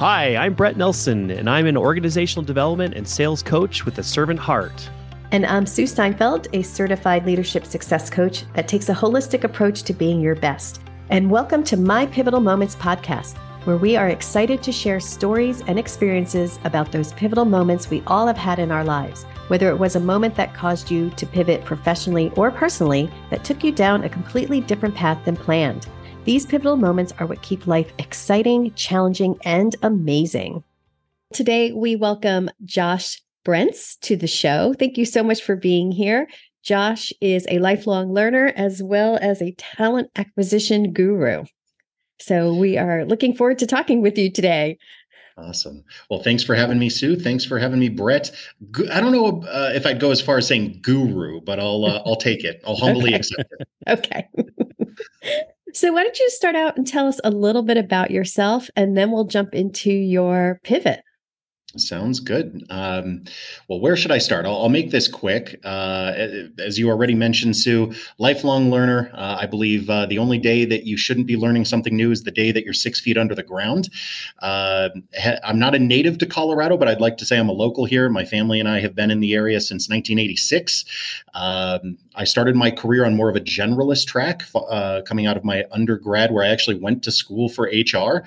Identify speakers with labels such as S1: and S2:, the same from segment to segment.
S1: Hi, I'm Bret Nelson, and I'm an organizational development and sales coach with a servant heart.
S2: And I'm Sue Steinfeld, a certified leadership success coach that takes a holistic approach to being your best. And welcome to My Pivotal Moments podcast, where we are excited to share stories and experiences about those pivotal moments we all have had in our lives, whether it was a moment that caused you to pivot professionally or personally that took you down a completely different path than planned. These pivotal moments are what keep life exciting, challenging, and amazing. Today, we welcome Josh Brence to the show. Thank you so much for being here. Josh is a lifelong learner as well as a talent acquisition guru. So, we are looking forward to talking with you today.
S3: Awesome. Well, thanks for having me, Sue. Thanks for having me, Bret. I don't know uh, if I'd go as far as saying guru, but I'll uh, I'll take it. I'll humbly
S2: okay.
S3: accept it.
S2: okay. So, why don't you start out and tell us a little bit about yourself, and then we'll jump into your pivot.
S3: Sounds good. Um, well, where should I start? I'll, I'll make this quick. Uh, as you already mentioned, Sue, lifelong learner. Uh, I believe uh, the only day that you shouldn't be learning something new is the day that you're six feet under the ground. Uh, I'm not a native to Colorado, but I'd like to say I'm a local here. My family and I have been in the area since 1986. Um, I started my career on more of a generalist track uh, coming out of my undergrad, where I actually went to school for HR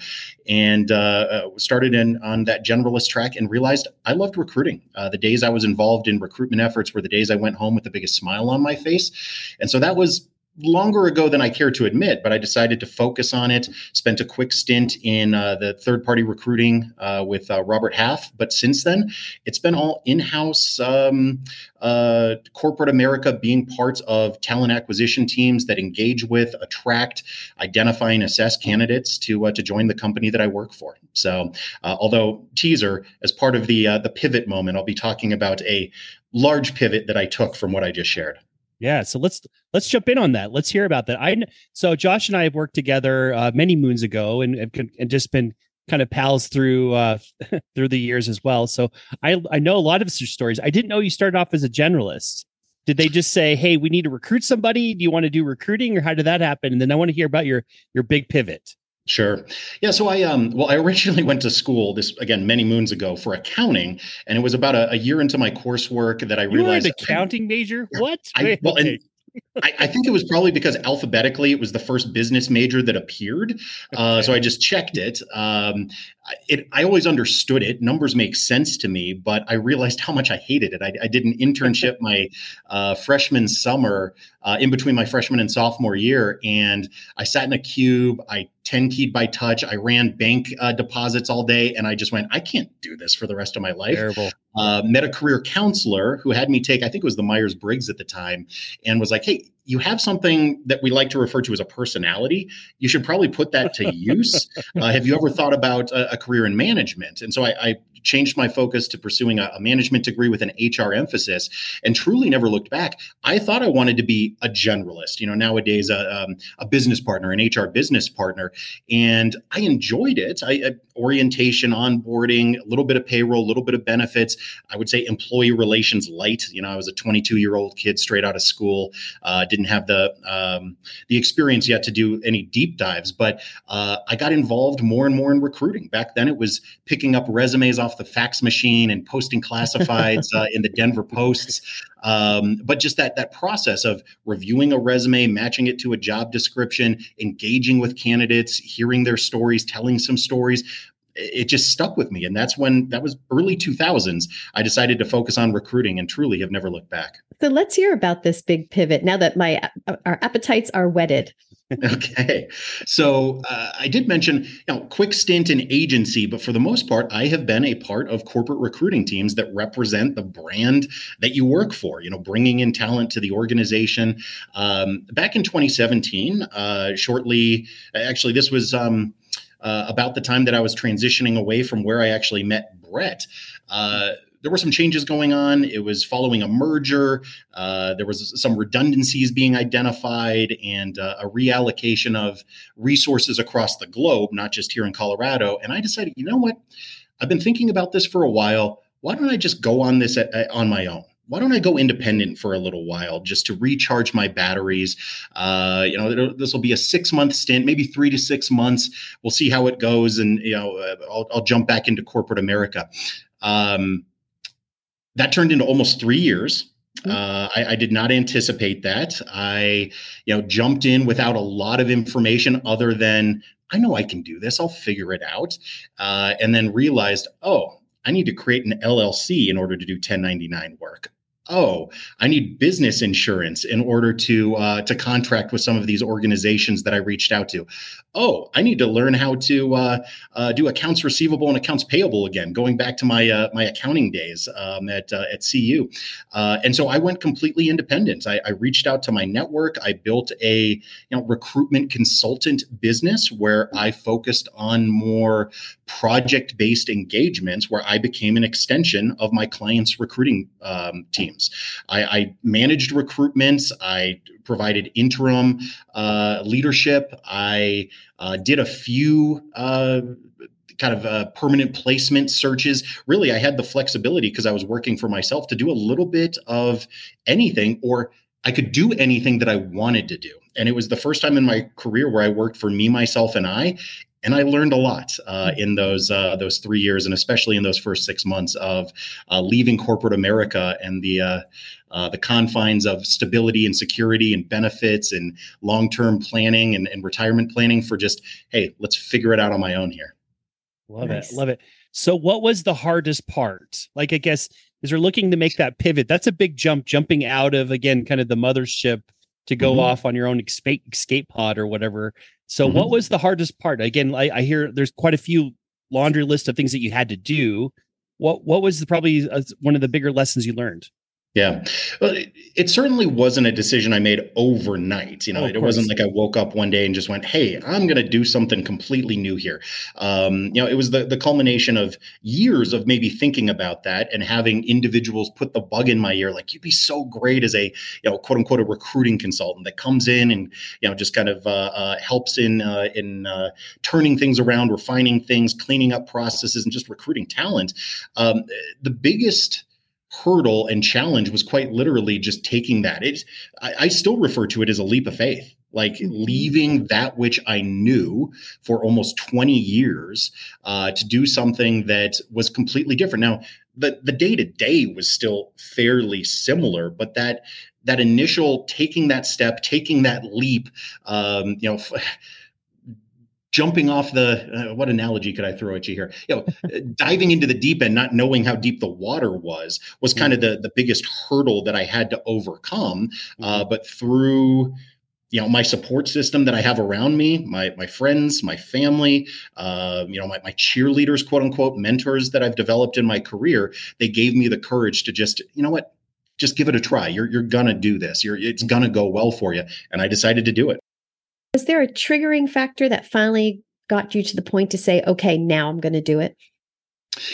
S3: and uh, started in on that generalist track and realized I loved recruiting. Uh, the days I was involved in recruitment efforts were the days I went home with the biggest smile on my face. And so that was longer ago than I care to admit, but I decided to focus on it. Spent a quick stint in uh, the third party recruiting uh, with uh, Robert Half. But since then, it's been all in house um, uh, corporate America being parts of talent acquisition teams that engage with, attract, identify, and assess candidates to, uh, to join the company that I work for. So, uh, although teaser, as part of the, the pivot moment, I'll be talking about a large pivot that I took from what I just shared.
S1: Yeah, so let's let's jump in on that. Let's hear about that. I so Josh and I have worked together uh, many moons ago, and, and just been kind of pals through uh through the years as well. So I I know a lot of your stories. I didn't know you started off as a generalist. Did they just say, "Hey, we need to recruit somebody"? Do you want to do recruiting, or how did that happen? And then I want to hear about your your big pivot.
S3: Sure. Yeah. So I um well I originally went to school this again many moons ago for accounting, and it was about a, a year into my coursework that I
S1: you
S3: realized
S1: an accounting major. What?
S3: I, well, and I, I, think it was probably because alphabetically it was the first business major that appeared. Uh, so I just checked it. Um, it. I always understood it. Numbers make sense to me, but I realized how much I hated it. I, I did an internship my uh, freshman summer uh, in between my freshman and sophomore year, and I sat in a cube. I 10 keyed by touch. I ran bank uh, deposits all day, and I just went, I can't do this for the rest of my life.
S1: Terrible.
S3: Uh, met a career counselor who had me take, I think it was the Myers Briggs at the time, and was like, Hey, you have something that we like to refer to as a personality. You should probably put that to use. uh, have you ever thought about a, a, career in management? And so I, I changed my focus to pursuing a, a, management degree with an HR emphasis and truly never looked back. I thought I wanted to be a generalist, you know, nowadays a, um, a business partner, an HR business partner. And I enjoyed it. I, uh, orientation, onboarding, a little bit of payroll, a little bit of benefits. I would say employee relations light. You know, I was a 22 year old kid straight out of school. Uh, didn't have the um, the experience yet to do any deep dives, but uh, I got involved more and more in recruiting. Back then, it was picking up resumes off the fax machine and posting classifieds uh, in the Denver Posts. Um, but just that that process of reviewing a resume, matching it to a job description, engaging with candidates, hearing their stories, telling some stories it just stuck with me. And that's when that was early 2000s i decided to focus on recruiting and truly have never looked back.
S2: So let's hear about this big pivot now that my uh, our appetites are whetted
S3: okay so uh, i did mention you know quick stint in agency but for the most part i have been a part of corporate recruiting teams that represent the brand that you work for you know bringing in talent to the organization um, back in 2017 uh, shortly actually this was um, uh, about the time that I was transitioning away from where I actually met Bret. Uh, there were some changes going on. It was following a merger. Uh, there was some redundancies being identified and uh, a reallocation of resources across the globe, not just here in Colorado. And I decided, you know what? I've been thinking about this for a while. Why don't I just go on this at, at, on my own? why don't I go independent for a little while just to recharge my batteries? Uh, you know, this will be a six month stint, maybe three to six months. We'll see how it goes, and you know, uh, I'll, I'll, jump back into corporate America. Um, that turned into almost three years. Mm-hmm. Uh, I, I, did not anticipate that. I, you know, jumped in without a lot of information other than I know I can do this. I'll figure it out, uh, and then realized, oh, I need to create an LLC in order to do 1099 work oh, I need business insurance in order to uh, to contract with some of these organizations that I reached out to. Oh, I need to learn how to uh, uh, do accounts receivable and accounts payable again, going back to my uh, my accounting days um, at uh, at CU. Uh, and so I went completely independent. I, I, reached out to my network. I built a you know recruitment consultant business where I focused on more project based engagements, where I became an extension of my clients' recruiting um, teams. I, I managed recruitments. I provided interim uh, leadership. I uh, did a few uh, kind of uh, permanent placement searches. Really, I had the flexibility because I was working for myself to do a little bit of anything, or I could do anything that I wanted to do. And it was the first time in my career where I worked for me, myself, and I and I learned a lot uh, hmm. in those uh, those three years, and especially in those first six months of uh, leaving corporate America and the uh, uh, the confines of stability and security and benefits and long term planning and, and, retirement planning for just hey, let's figure it out on my own here.
S1: Love nice. it, love it. So, what was the hardest part? Like, I guess as you're looking to make that pivot, that's a big jump, jumping out of again, kind of the mothership to go mm-hmm. off on your own escape, escape pod or whatever so, mm-hmm. what was the hardest part? Again, I, I, hear there's quite a few laundry list of things that you had to do. What what was the, probably uh, one of the bigger lessons you learned?
S3: Yeah. Well, it, it, certainly wasn't a decision I made overnight. You know, oh, it wasn't like I woke up one day and just went, Hey, I'm going to do something completely new here. Um, you know, it was the, the culmination of years of maybe thinking about that and having individuals put the bug in my ear. Like you'd be so great as a, you know, quote unquote, a recruiting consultant that comes in and, you know, just kind of uh, uh, helps in, uh, in uh, turning things around, refining things, cleaning up processes and just recruiting talent. Um, the biggest, hurdle and challenge was quite literally just taking that. It, I, I still refer to it as a leap of faith like mm-hmm. leaving that which I knew for almost 20 years uh, to do something that was completely different. Now, the the day to day was still fairly similar, but that that initial taking that step, taking that leap, um, you know. F- jumping off the uh, what analogy could I throw at you here? You know, diving into the deep end, not knowing how deep the water was, was kind mm-hmm. of the the biggest hurdle that I had to overcome. Uh, mm-hmm. but through you know my support system that I have around me, my my friends, my family, uh, you know my, my cheerleaders, quote unquote, mentors that I've developed in my career, they gave me the courage to just you know what, just give it a try. You're you're gonna do this. You're it's gonna go well for you, and I decided to do it.
S2: Was there a triggering factor that finally got you to the point to say, okay, now I'm going to do it?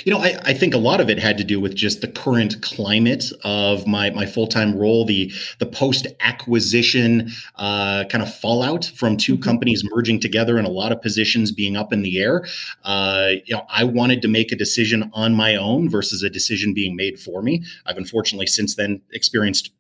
S3: You know, I, I, think a lot of it had to do with just the current climate of my my full time role, the the post acquisition uh, kind of fallout from 2 mm-hmm. companies merging together and a lot of positions being up in the air. Uh, you know, I wanted to make a decision on my own versus a decision being made for me. I've unfortunately since then experienced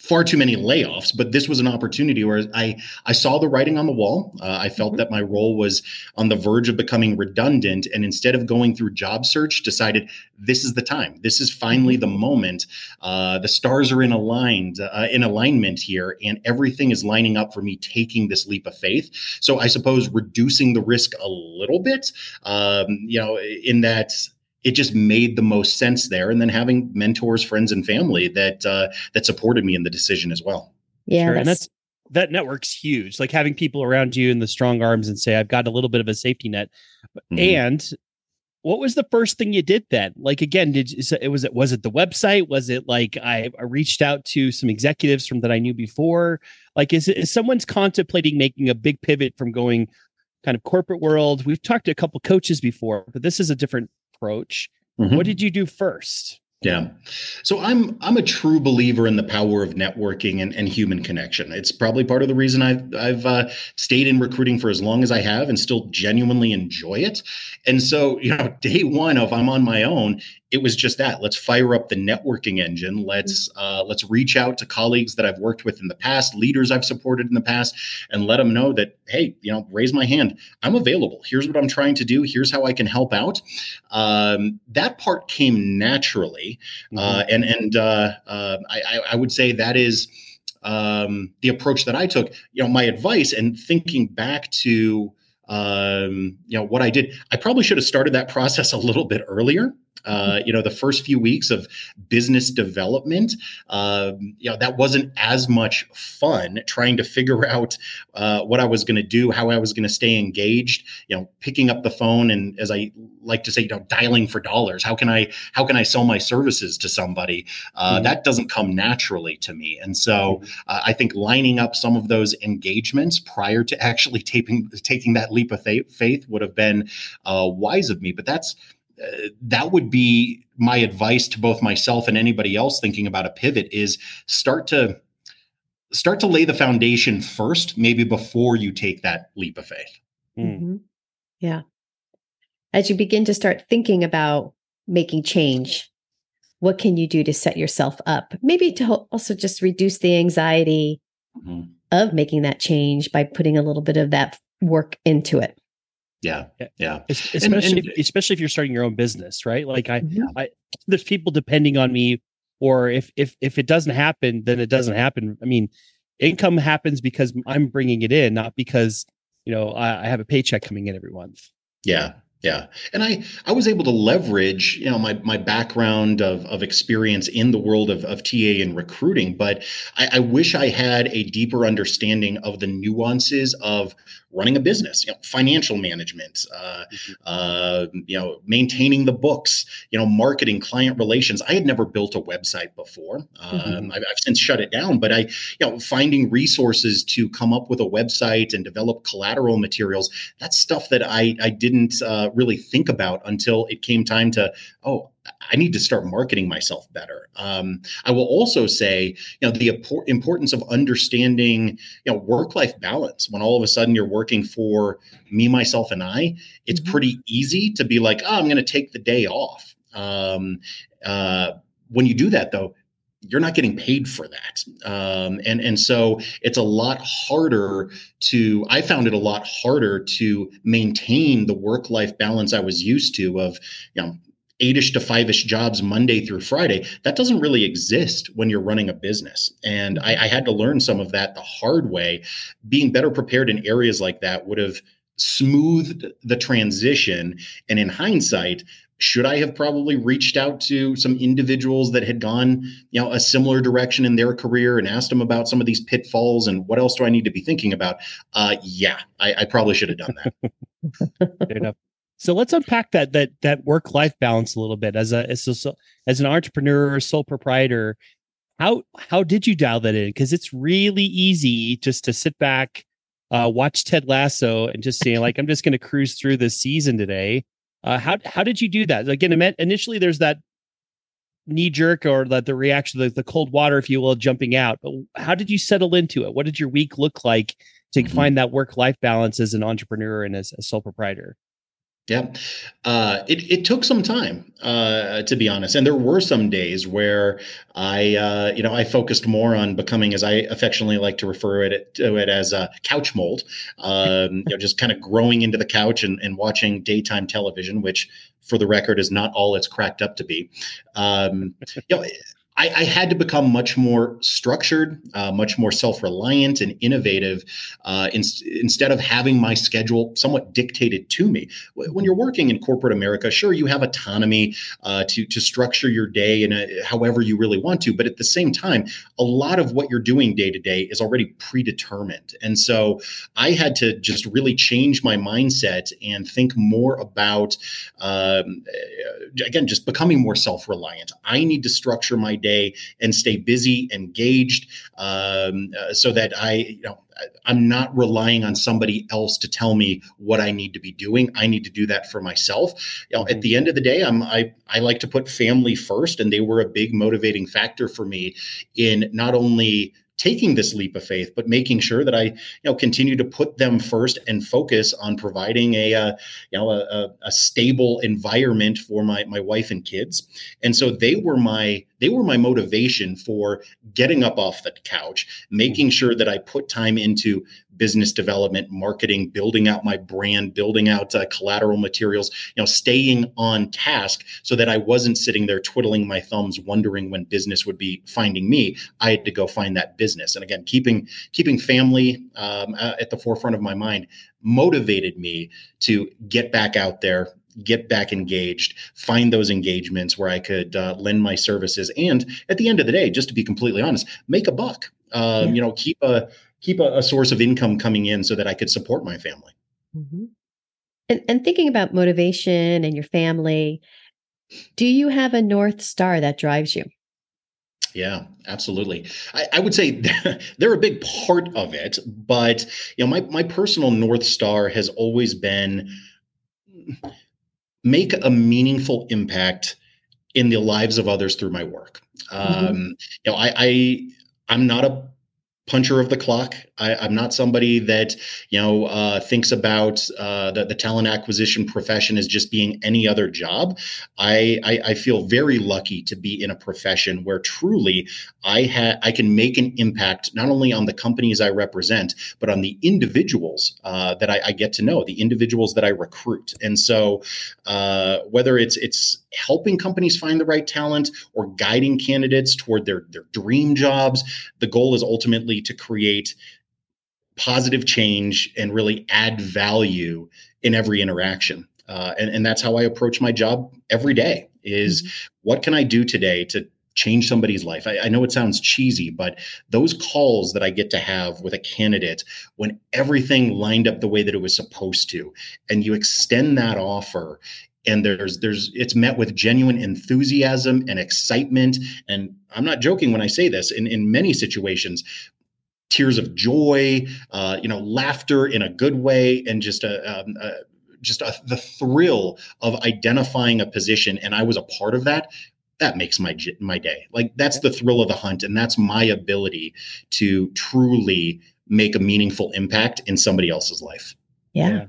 S3: far too many layoffs, but this was an opportunity where I I saw the writing on the wall. Uh, I felt mm-hmm. that my role was on the verge of becoming redundant, and instead of going through job search, decided this is the time. This is finally the moment. Uh, the stars are in aligned uh, in alignment here, and everything is lining up for me taking this leap of faith. So I suppose reducing the risk a little bit, um, you know, in that it just made the most sense there. And then having mentors, friends, and family that uh, that supported me in the decision as well.
S1: Yeah, sure. that's, and that's that network's huge. Like having people around you in the strong arms and say, "I've got a little bit of a safety net." Mm-hmm. And what was the first thing you did then? Like again, did you, it was it was it the website? Was it like I, I reached out to some executives from that I knew before? Like is it is someone's contemplating making a big pivot from going kind of corporate world? We've talked to a couple coaches before, but this is a different approach. Mm-hmm. What did you do first?
S3: Yeah. So I'm I'm a true believer in the power of networking and, and human connection. It's probably part of the reason I've I've uh, stayed in recruiting for as long as I have and still genuinely enjoy it. And so, you know, day one of I'm on my own, it was just that let's fire up the networking engine let's mm-hmm. uh, let's reach out to colleagues that i've worked with in the past leaders i've supported in the past and let them know that hey you know raise my hand i'm available here's what i'm trying to do here's how i can help out um, that part came naturally mm-hmm. uh, and and uh, uh, I, I would say that is um, the approach that i took you know my advice and thinking back to um, you know what I did. I probably should have started that process a little bit earlier. Uh, you know, the first few weeks of business development, uh, you know, that wasn't as much fun trying to figure out uh, what I was going to do, how I was going to stay engaged. You know, picking up the phone and, as I like to say, you know, dialing for dollars. How can I how can I sell my services to somebody? Uh, mm-hmm. That doesn't come naturally to me, and so mm-hmm. uh, I think lining up some of those engagements prior to actually taking taking that leap of faith would have been uh, wise of me. But that's that would be my advice to both myself and anybody else thinking about a pivot is start to start to lay the foundation first maybe before you take that leap of faith
S2: hmm. mm-hmm. yeah as you begin to start thinking about making change what can you do to set yourself up maybe to also just reduce the anxiety mm-hmm. of making that change by putting a little bit of that work into it
S3: yeah, yeah.
S1: Especially, and, and, if, especially if you're starting your own business, right? Like I, yeah. I, there's people depending on me, or if if if it doesn't happen, then it doesn't happen. I mean, income happens because I'm bringing it in, not because you know I, I have a paycheck coming in every month.
S3: Yeah, yeah. And I, I was able to leverage, you know, my, my background of, of experience in the world of, of TA and recruiting, but I, I wish I had a deeper understanding of the nuances of running a business, you know, financial management, uh, mm-hmm. uh, you know, maintaining the books, you know, marketing, client relations. I had never built a website before. Um, mm-hmm. I've, I've, since shut it down, but I, you know, finding resources to come up with a website and develop collateral materials. That's stuff that I I didn't uh, really think about until it came time to oh I need to start marketing myself better. Um, I will also say, you know, the importance of understanding, you know, work-life balance. When all of a sudden you're working for me, myself, and I, it's mm-hmm. pretty easy to be like, oh, I'm going to take the day off. Um, uh, when you do that, though, you're not getting paid for that, um, and and so it's a lot harder to. I found it a lot harder to maintain the work-life balance I was used to of, you know eight-ish to five-ish jobs Monday through Friday. That doesn't really exist when you're running a business. And I, I had to learn some of that the hard way. Being better prepared in areas like that would have smoothed the transition. And in hindsight, should I have probably reached out to some individuals that had gone, you know, a similar direction in their career and asked them about some of these pitfalls and what else do I need to be thinking about? Uh, yeah, I, I probably should have done that.
S1: So let's unpack that that that work life balance a little bit as a as a, as an entrepreneur, sole proprietor. How how did you dial that in? Because it's really easy just to sit back, uh, watch Ted Lasso, and just say like I'm just going to cruise through this season today. Uh, how how did you do that? Again, initially there's that knee jerk or the, the reaction, the, the cold water, if you will, jumping out. But how did you settle into it? What did your week look like to mm-hmm. find that work life balance as an entrepreneur and as a sole proprietor?
S3: Yeah, uh, it it took some time uh, to be honest, and there were some days where I, uh, you know, I focused more on becoming, as I affectionately like to refer it to it as a couch mold, um, you know, just kind of growing into the couch and, and watching daytime television, which, for the record, is not all it's cracked up to be. Um, you know, I, I, had to become much more structured, uh, much more self reliant and innovative uh, in, instead of having my schedule somewhat dictated to me. When you're working in corporate America, sure, you have autonomy uh, to, to structure your day in a, however you really want to. But at the same time, a lot of what you're doing day to day is already predetermined. And so I had to just really change my mindset and think more about, um, again, just becoming more self reliant. I need to structure my day day and stay busy, engaged, um, uh, so that I, you know, I'm not relying on somebody else to tell me what I need to be doing. I need to do that for myself. You know, at mm-hmm. the end of the day, I'm I I like to put family first, and they were a big motivating factor for me in not only taking this leap of faith, but making sure that I, you know, continue to put them first and focus on providing a, uh, you know, a, a, stable environment for my my wife and kids. And so they were my they were my motivation for getting up off the couch, making sure that I put time into business development, marketing, building out my brand, building out uh, collateral materials, you know, staying on task so that I wasn't sitting there twiddling my thumbs wondering when business would be finding me. I had to go find that business. And again, keeping keeping family um, at the forefront of my mind motivated me to get back out there get back engaged, find those engagements where I could uh, lend my services, and at the end of the day, just to be completely honest, make a buck. Um, yeah. You know, keep a keep a, a, source of income coming in so that I could support my family.
S2: Mm-hmm. And, and thinking about motivation and your family, do you have a North Star that drives you?
S3: Yeah, absolutely. I, I, would say they're a big part of it, but you know, my my personal north star has always been make a meaningful impact in the lives of others through my work. Mm-hmm. Um, you know, I, I I'm not a puncher of the clock. I, am not somebody that you know uh, thinks about uh, the, the, talent acquisition profession as just being any other job. I, I, I feel very lucky to be in a profession where truly I ha- I can make an impact not only on the companies I represent, but on the individuals uh, that I, I, get to know, the individuals that I recruit. And so uh, whether it's it's helping companies find the right talent or guiding candidates toward their their dream jobs, the goal is ultimately to create positive change and really add value in every interaction. Uh, and, and that's how I approach my job every day is mm-hmm. what can I do today to change somebody's life. I, I, know it sounds cheesy, but those calls that I get to have with a candidate when everything lined up the way that it was supposed to, and you extend that offer and there's there's it's met with genuine enthusiasm and excitement and i'm not joking when i say this in in many situations tears of joy uh, you know laughter in a good way and just a, um, a just a, the thrill of identifying a position and i was a part of that that makes my my day like that's the thrill of the hunt and that's my ability to truly make a meaningful impact in somebody else's life
S2: yeah. yeah.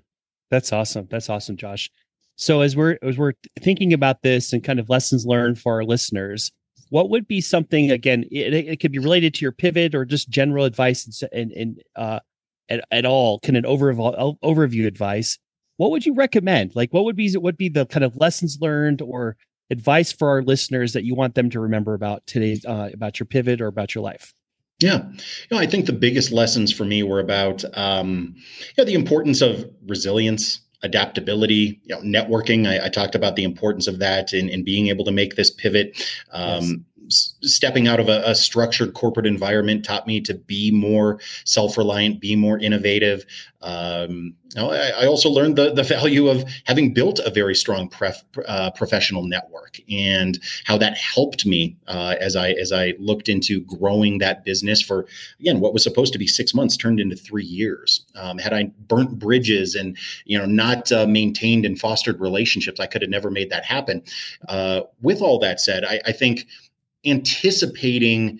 S1: That's awesome. That's awesome, Josh. So as we're as we're thinking about this and kind of lessons learned for our listeners, what would be something again? It, it could be related to your pivot or just general advice and and, uh, at, at all. Can an overview overview advice? What would you recommend? Like, what would be what would be the kind of lessons learned or advice for our listeners that you want them to remember about today uh, about your pivot or about your life?
S3: Yeah, you know, I think the biggest lessons for me were about um, you know, the importance of resilience, adaptability, you know, networking. I, I, talked about the importance of that in, in being able to make this pivot. Um, yes stepping out of a, a, structured corporate environment taught me to be more self-reliant, be more innovative. Um, I, I, also learned the, the value of having built a very strong pref, uh, professional network and how that helped me uh, as I as I looked into growing that business for again what was supposed to be six months turned into three years. Um, had I burnt bridges and you know not uh, maintained and fostered relationships, I could have never made that happen. Uh, with all that said, I, I think anticipating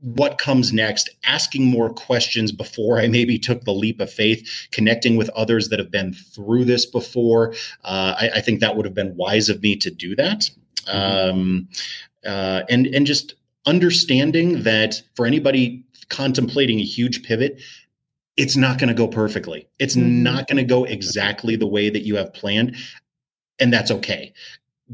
S3: what comes next, asking more questions before I maybe took the leap of faith, connecting with others that have been through this before. Uh, I, I, think that would have been wise of me to do that. Mm-hmm. Um, uh, and and just understanding that for anybody contemplating a huge pivot, it's not going to go perfectly. It's mm-hmm. not going to go exactly the way that you have planned and that's okay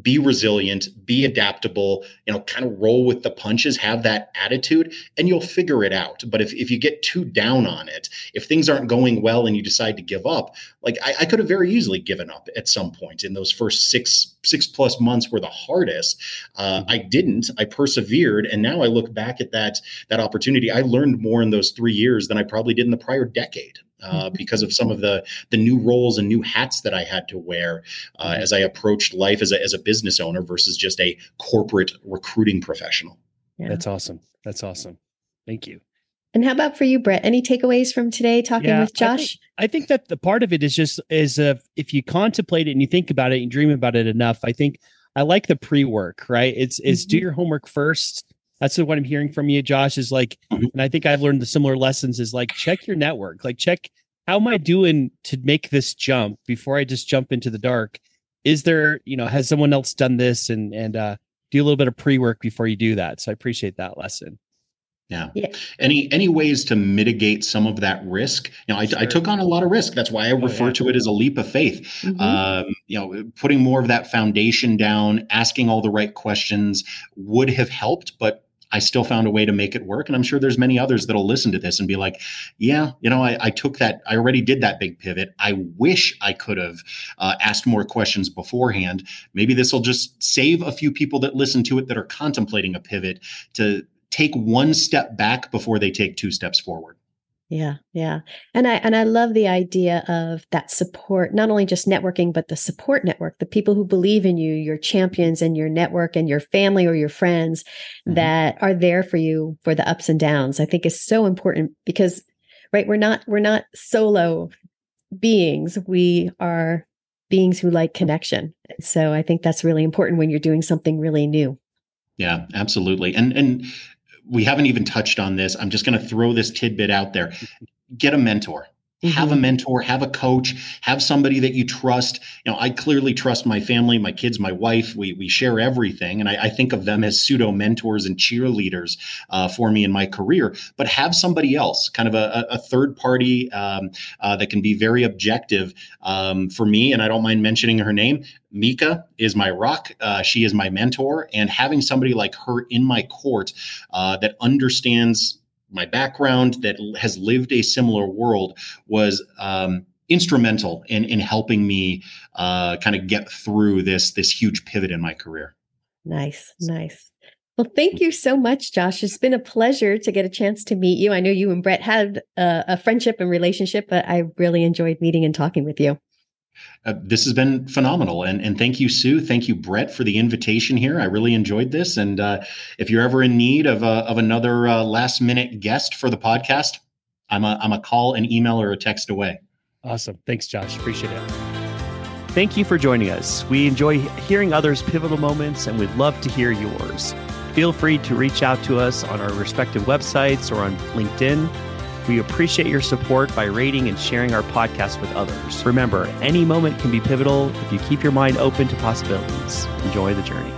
S3: be resilient, be adaptable, you know, kind of roll with the punches, have that attitude, and you'll figure it out. But if, if you get too down on it, if things aren't going well and you decide to give up, like I, I could have very easily given up at some point in those first six six plus months were the hardest. Uh, I didn't. I persevered, and now I look back at that that opportunity. I learned more in those three years than I probably did in the prior decade. Uh, because of some of the the new roles and new hats that I had to wear uh, mm-hmm. as I approached life as a, as a business owner versus just a corporate recruiting professional.
S1: Yeah. That's awesome. That's awesome. Thank you.
S2: And how about for you, Bret? Any takeaways from today talking yeah, with Josh?
S1: I think, I think, that the part of it is just is uh, if you contemplate it and you think about it and dream about it enough. I think I like the pre work. Right? It's is mm-hmm. do your homework first. That's what I'm hearing from you, Josh. Is like, mm-hmm. and I think I've learned the similar lessons. Is like check your network. Like check how am I doing to make this jump before I just jump into the dark. Is there, you know, has someone else done this and and uh, do a little bit of pre work before you do that? So I appreciate that lesson.
S3: Yeah. yeah. Any any ways to mitigate some of that risk? You know, I, sure. I took on a lot of risk. That's why I oh, refer yeah. to it as a leap of faith. Mm-hmm. Um, you know, putting more of that foundation down, asking all the right questions would have helped, but I still found a way to make it work. And I'm sure there's many others that'll listen to this and be like, yeah, you know, I, I took that, I already did that big pivot. I wish I could have uh, asked more questions beforehand. Maybe this will just save a few people that listen to it that are contemplating a pivot to take one step back before they take two steps forward.
S2: Yeah, yeah. And I and I love the idea of that support, not only just networking, but the support network, the people who believe in you, your champions and your network and your family or your friends mm-hmm. that are there for you for the ups and downs. I think is so important because right, we're not we're not solo beings. We are beings who like connection. So I think that's really important when you're doing something really new.
S3: Yeah, absolutely. And and we haven't even touched on this. I'm just going to throw this tidbit out there. Get a mentor. Mm-hmm. Have a mm-hmm. mentor, have a coach, have somebody that you trust. You know, I clearly trust my family, my kids, my wife. We we share everything, and I, I think of them as pseudo mentors and cheerleaders uh, for me in my career. But have somebody else, kind of a, a third party um, uh, that can be very objective um, for me. And I don't mind mentioning her name. Mika is my rock. Uh, she is my mentor, and having somebody like her in my court uh, that understands my background that has lived a similar world was um, instrumental in in helping me uh, kind of get through this this huge pivot in my career.
S2: Nice, nice. Well, thank you so much, Josh. It's been a pleasure to get a chance to meet you. I know you and Bret had a, a friendship and relationship, but I really enjoyed meeting and talking with you.
S3: Uh, this has been phenomenal. And, and thank you, Sue. Thank you, Bret, for the invitation here. I really enjoyed this. And uh, if you're ever in need of, a, of another uh, last minute guest for the podcast, I'm a, I'm a call, an email, or a text away.
S1: Awesome. Thanks, Josh. Appreciate it. Thank you for joining us. We enjoy hearing others' pivotal moments and we'd love to hear yours. Feel free to reach out to us on our respective websites or on LinkedIn we appreciate your support by rating and sharing our podcast with others. Remember, any moment can be pivotal if you keep your mind open to possibilities. Enjoy the journey.